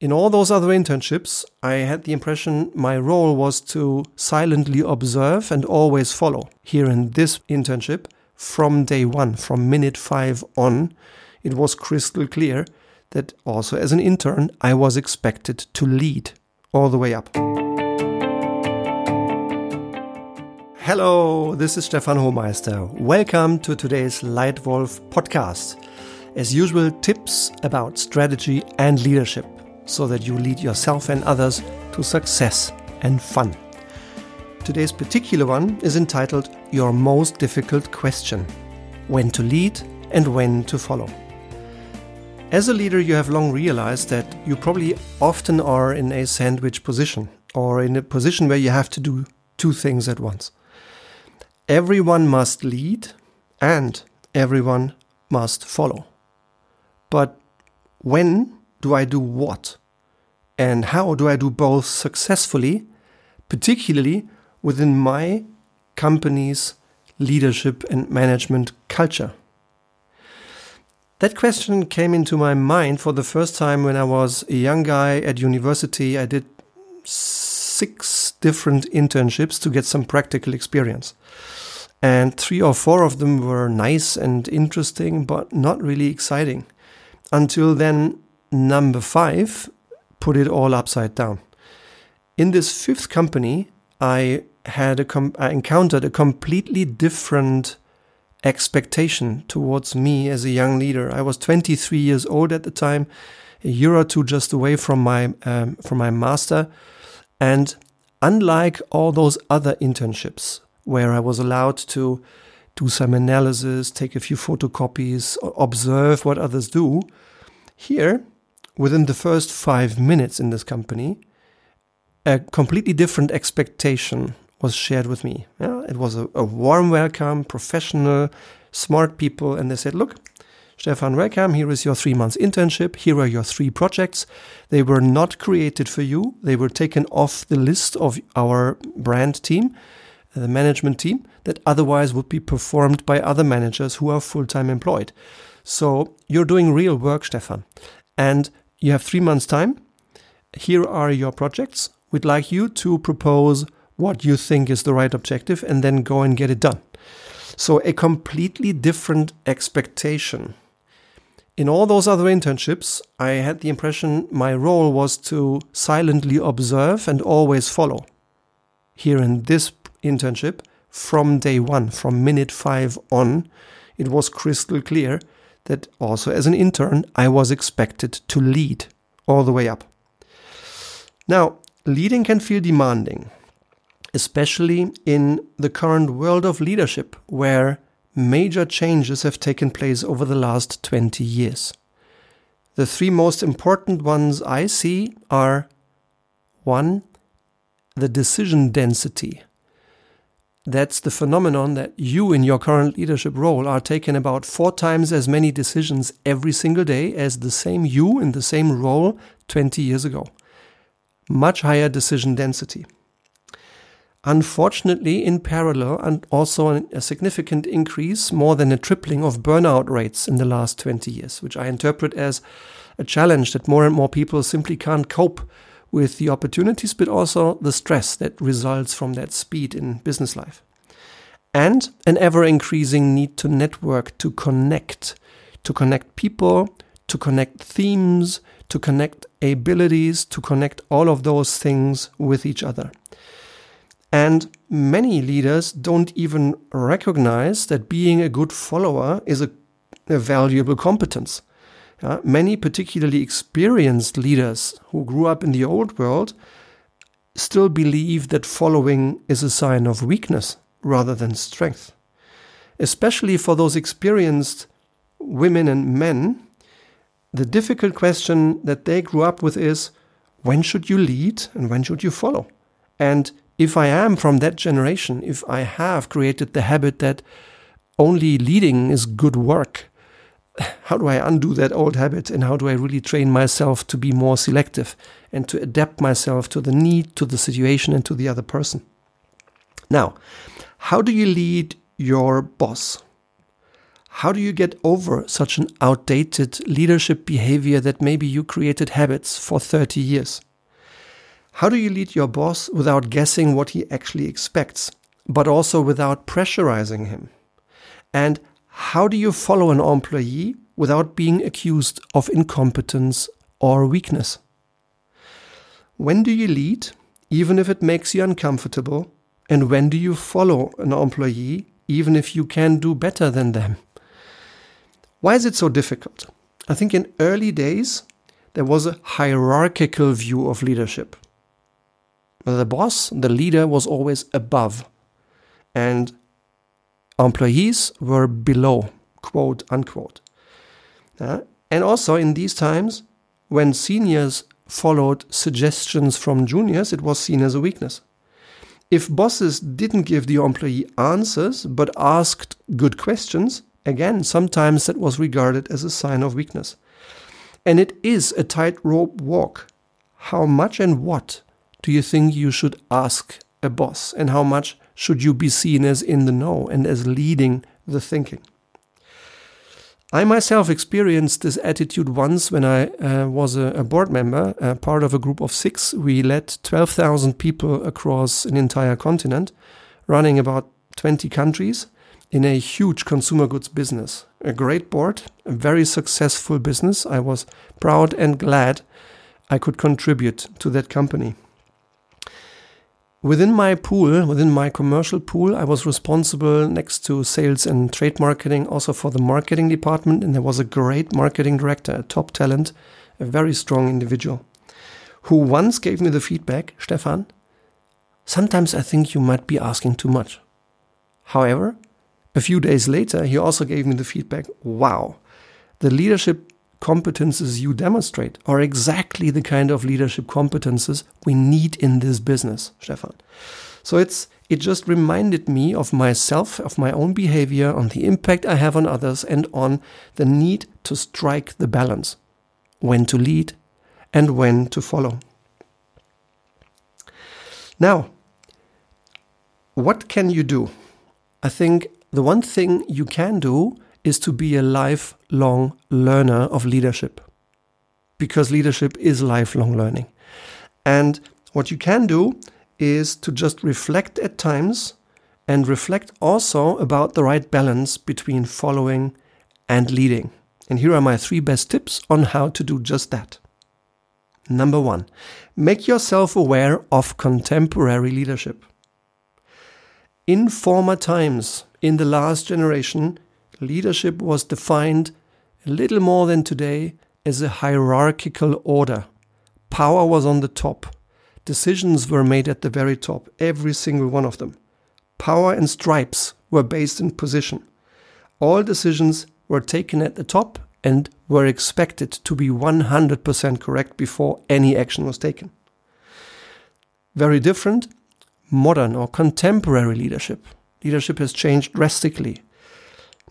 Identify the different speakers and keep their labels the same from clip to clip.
Speaker 1: In all those other internships, I had the impression my role was to silently observe and always follow. Here in this internship, from day one, from minute five on, it was crystal clear that also as an intern, I was expected to lead all the way up. Hello, this is Stefan Hohmeister. Welcome to today's Lightwolf podcast. As usual, tips about strategy and leadership so that you lead yourself and others to success and fun. Today's particular one is entitled Your Most Difficult Question When to Lead and When to Follow. As a leader, you have long realized that you probably often are in a sandwich position or in a position where you have to do two things at once. Everyone must lead and everyone must follow. But when do I do what? And how do I do both successfully, particularly within my company's leadership and management culture? That question came into my mind for the first time when I was a young guy at university. I did six different internships to get some practical experience. And three or four of them were nice and interesting, but not really exciting. Until then, number five put it all upside down. In this fifth company, I had a com- I encountered a completely different expectation towards me as a young leader. I was 23 years old at the time, a year or two just away from my um, from my master, and unlike all those other internships where I was allowed to do some analysis, take a few photocopies, observe what others do, here within the first five minutes in this company, a completely different expectation was shared with me. Yeah, it was a, a, warm welcome, professional, smart people, and they said, "Look, Stefan, welcome. Here is your three months internship. Here are your three projects. They were not created for you. They were taken off the list of our brand team, the management team, that otherwise would be performed by other managers who are full time employed. So you're doing real work, Stefan, and you have three months' time. Here are your projects. We'd like you to propose what you think is the right objective and then go and get it done. So, a completely different expectation. In all those other internships, I had the impression my role was to silently observe and always follow. Here in this internship, from day one, from minute five on, it was crystal clear that also as an intern, I was expected to lead all the way up. Now, leading can feel demanding, especially in the current world of leadership where major changes have taken place over the last 20 years. The three most important ones I see are one, the decision density that's the phenomenon that you, in your current leadership role, are taking about four times as many decisions every single day as the same you in the same role 20 years ago. Much higher decision density. Unfortunately, in parallel, and also a significant increase, more than a tripling of burnout rates in the last 20 years, which I interpret as a challenge that more and more people simply can't cope with the opportunities, but also the stress that results from that speed in business life. And an ever increasing need to network, to connect, to connect people, to connect themes, to connect abilities, to connect all of those things with each other. And many leaders don't even recognize that being a good follower is a, a valuable competence. Uh, many particularly experienced leaders who grew up in the old world still believe that following is a sign of weakness rather than strength. Especially for those experienced women and men, the difficult question that they grew up with is when should you lead and when should you follow? And if I am from that generation, if I have created the habit that only leading is good work, how do I undo that old habit and how do I really train myself to be more selective and to adapt myself to the need, to the situation, and to the other person? Now, how do you lead your boss? How do you get over such an outdated leadership behavior that maybe you created habits for 30 years? How do you lead your boss without guessing what he actually expects, but also without pressurizing him? And how do you follow an employee without being accused of incompetence or weakness? When do you lead, even if it makes you uncomfortable? And when do you follow an employee, even if you can do better than them? Why is it so difficult? I think in early days, there was a hierarchical view of leadership. The boss, the leader, was always above, and employees were below, quote unquote. Uh, and also in these times, when seniors followed suggestions from juniors, it was seen as a weakness. If bosses didn't give the employee answers but asked good questions, again, sometimes that was regarded as a sign of weakness. And it is a tightrope walk. How much and what do you think you should ask a boss? And how much should you be seen as in the know and as leading the thinking? I myself experienced this attitude once when I uh, was a, a, board member, uh, part of a group of six. We led 12,000 people across an entire continent, running about 20 countries in a huge consumer goods business. A great board, a very successful business. I was proud and glad I could contribute to that company. Within my pool, within my commercial pool, I was responsible next to sales and trade marketing also for the marketing department. And there was a great marketing director, a top talent, a very strong individual, who once gave me the feedback Stefan, sometimes I think you might be asking too much. However, a few days later, he also gave me the feedback wow, the leadership competences you demonstrate are exactly the kind of leadership competences we need in this business, Stefan. So it's it just reminded me of myself, of my own behavior, on the impact I have on others, and on the need to strike the balance when to lead and when to follow. Now, what can you do? I think the one thing you can do is to be a lifelong learner of leadership. Because leadership is lifelong learning. And what you can do is to just reflect at times and reflect also about the right balance between following and leading. And here are my three best tips on how to do just that. Number one, make yourself aware of contemporary leadership. In former times, in the last generation, leadership was defined a little more than today as a hierarchical order. Power was on the top. Decisions were made at the very top, every single one of them. Power and stripes were based in position. All decisions were taken at the top and were expected to be 100% correct before any action was taken. Very different, modern or contemporary leadership. Leadership has changed drastically.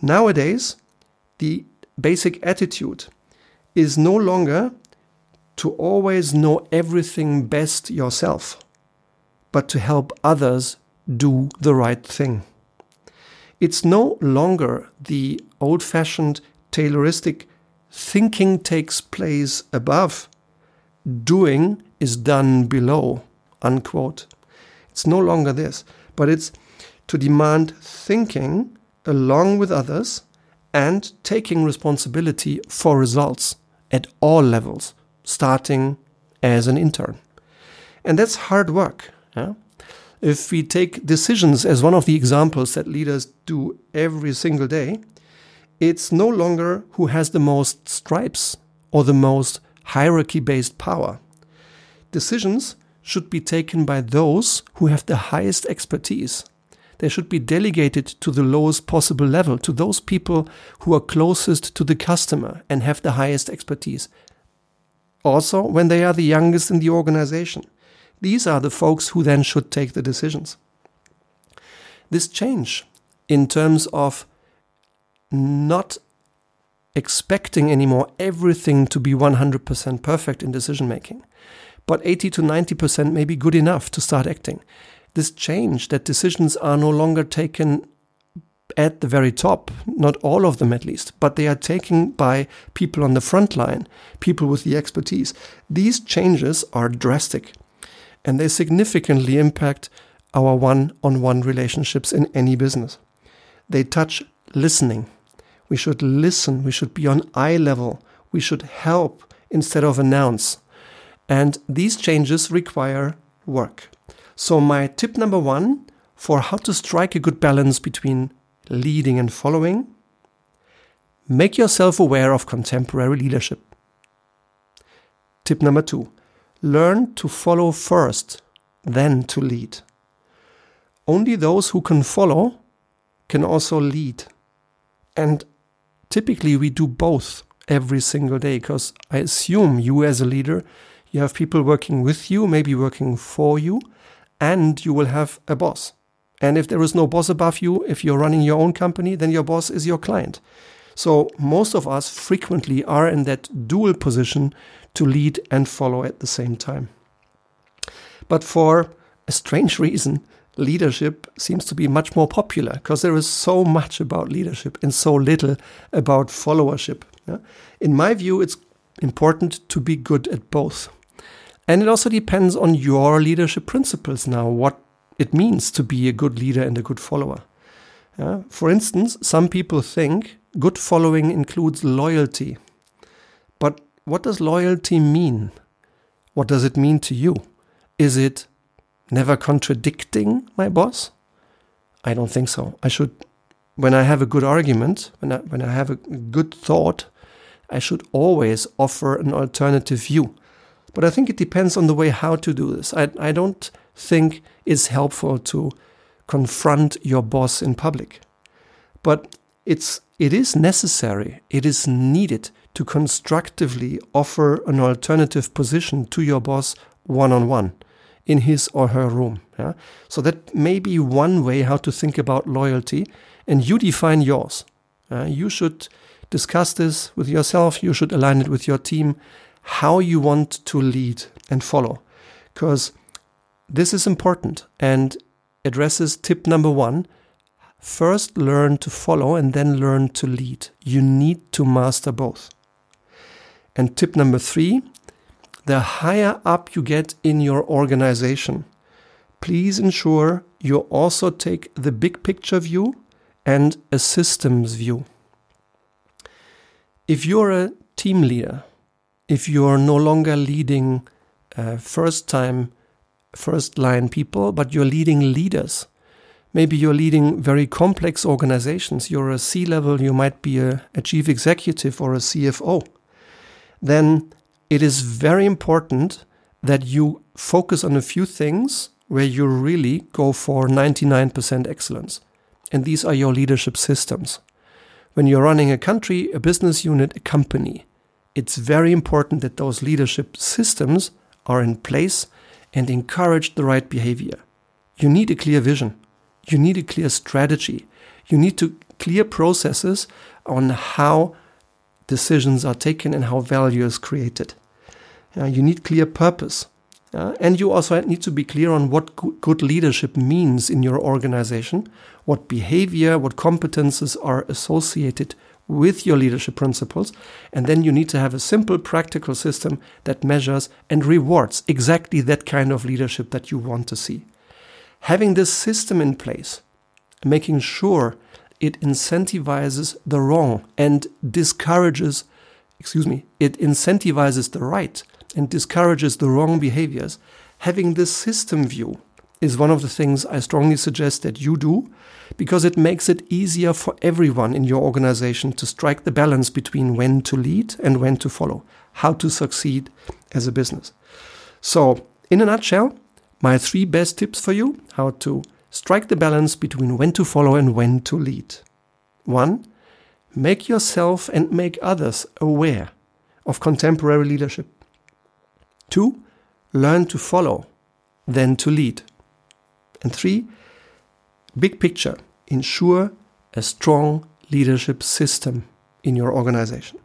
Speaker 1: Nowadays, the basic attitude is no longer to always know everything best yourself, but to help others do the right thing. It's no longer the old fashioned Tayloristic thinking takes place above, doing is done below, unquote. It's no longer this, but it's to demand thinking along with others and taking responsibility for results at all levels, starting as an intern. And that's hard work. Yeah? If we take decisions as one of the examples that leaders do every single day, it's no longer who has the most stripes or the most hierarchy based power. Decisions should be taken by those who have the highest expertise they should be delegated to the lowest possible level, to those people who are closest to the customer and have the highest expertise. Also, when they are the youngest in the organization. These are the folks who then should take the decisions. This change in terms of not expecting anymore everything to be 100% perfect in decision making, but 80 to 90% may be good enough to start acting this change that decisions are no longer taken at the very top, not all of them at least, but they are taken by people on the front line, people with the expertise. These changes are drastic and they significantly impact our one on one relationships in any business. They touch listening. We should listen, we should be on eye level, we should help instead of announce. And these changes require work. So, my tip number one for how to strike a good balance between leading and following make yourself aware of contemporary leadership. Tip number two learn to follow first, then to lead. Only those who can follow can also lead. And typically we do both every single day because I assume you as a leader, you have people working with you, maybe working for you, and you will have a boss. And if there is no boss above you, if you're running your own company, then your boss is your client. So most of us frequently are in that dual position to lead and follow at the same time. But for a strange reason, leadership seems to be much more popular because there is so much about leadership and so little about followership. In my view, it's important to be good at both. And it also depends on your leadership principles now, what it means to be a good leader and a good follower. For instance, some people think good following includes loyalty. But what does loyalty mean? What does it mean to you? Is it never contradicting my boss? I don't think so. I should, when I have a good argument, when I, when I have a good thought, I should always offer an alternative view. But I think it depends on the way how to do this. I, I don't think it's helpful to confront your boss in public. But it's, it is necessary, it is needed to constructively offer an alternative position to your boss one on one in his or her room. Yeah? So that may be one way how to think about loyalty, and you define yours. Uh, you should discuss this with yourself, you should align it with your team, how you want to lead and follow. Because this is important and addresses tip number one. First, learn to follow and then learn to lead. You need to master both. And tip number three the higher up you get in your organization, please ensure you also take the big picture view and a systems view. If you're a team leader, if you're no longer leading uh, first time, first line people, but you're leading leaders, maybe you're leading very complex organizations, you're a C level, you might be a, a chief executive or a CFO, then it is very important that you focus on a few things where you really go for 99% excellence. And these are your leadership systems. When you're running a country, a business unit, a company, it's very important that those leadership systems are in place and encourage the right behavior. You need a clear vision. You need a clear strategy. You need to clear processes on how decisions are taken and how value is created. Uh, you need clear purpose. Uh, and you also need to be clear on what good leadership means in your organization, what behavior, what competences are associated with your leadership principles. And then you need to have a simple, practical system that measures and rewards exactly that kind of leadership that you want to see. Having this system in place, making sure it incentivizes the wrong and discourages, excuse me, it incentivizes the right and discourages the wrong behaviors, having this system view is one of the things I strongly suggest that you do because it makes it easier for everyone in your organization to strike the balance between when to lead and when to follow, how to succeed as a business. So, in a nutshell, my three best tips for you how to strike the balance between when to follow and when to lead. One, make yourself and make others aware of contemporary leadership. Two, learn to follow, then to lead. And three, big picture, ensure a strong leadership system in your organization.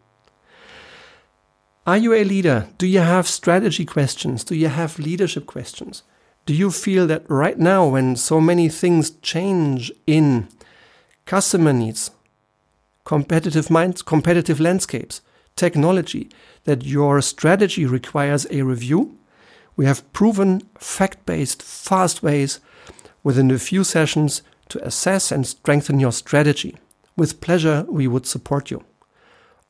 Speaker 1: Are you a leader? Do you have strategy questions? Do you have leadership questions? Do you feel that right now, when so many things change in customer needs, competitive minds, competitive landscapes, technology, that your strategy requires a review. We have proven fact based, fast ways within a few sessions to assess and strengthen your strategy. With pleasure, we would support you.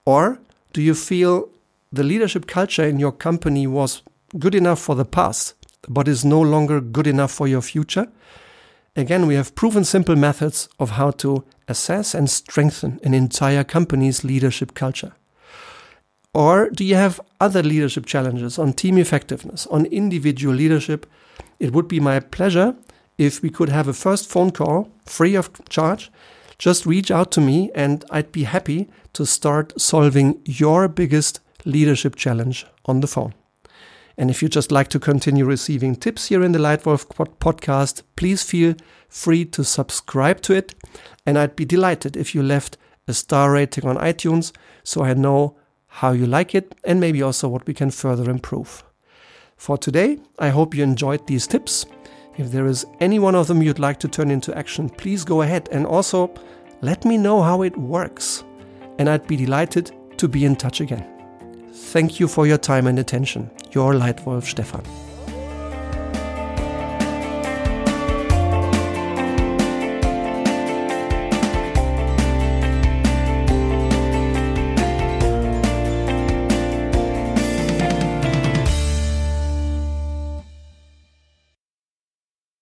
Speaker 1: Or do you feel the leadership culture in your company was good enough for the past, but is no longer good enough for your future? Again, we have proven simple methods of how to assess and strengthen an entire company's leadership culture. Or do you have other leadership challenges on team effectiveness, on individual leadership? It would be my pleasure if we could have a first phone call free of charge. Just reach out to me and I'd be happy to start solving your biggest leadership challenge on the phone. And if you just like to continue receiving tips here in the Lightwolf podcast, please feel free to subscribe to it. And I'd be delighted if you left a star rating on iTunes so I know how you like it and maybe also what we can further improve. For today, I hope you enjoyed these tips. If there is any one of them you'd like to turn into action, please go ahead and also let me know how it works. And I'd be delighted to be in touch again. Thank you for your time and attention. Your Lightwolf Stefan.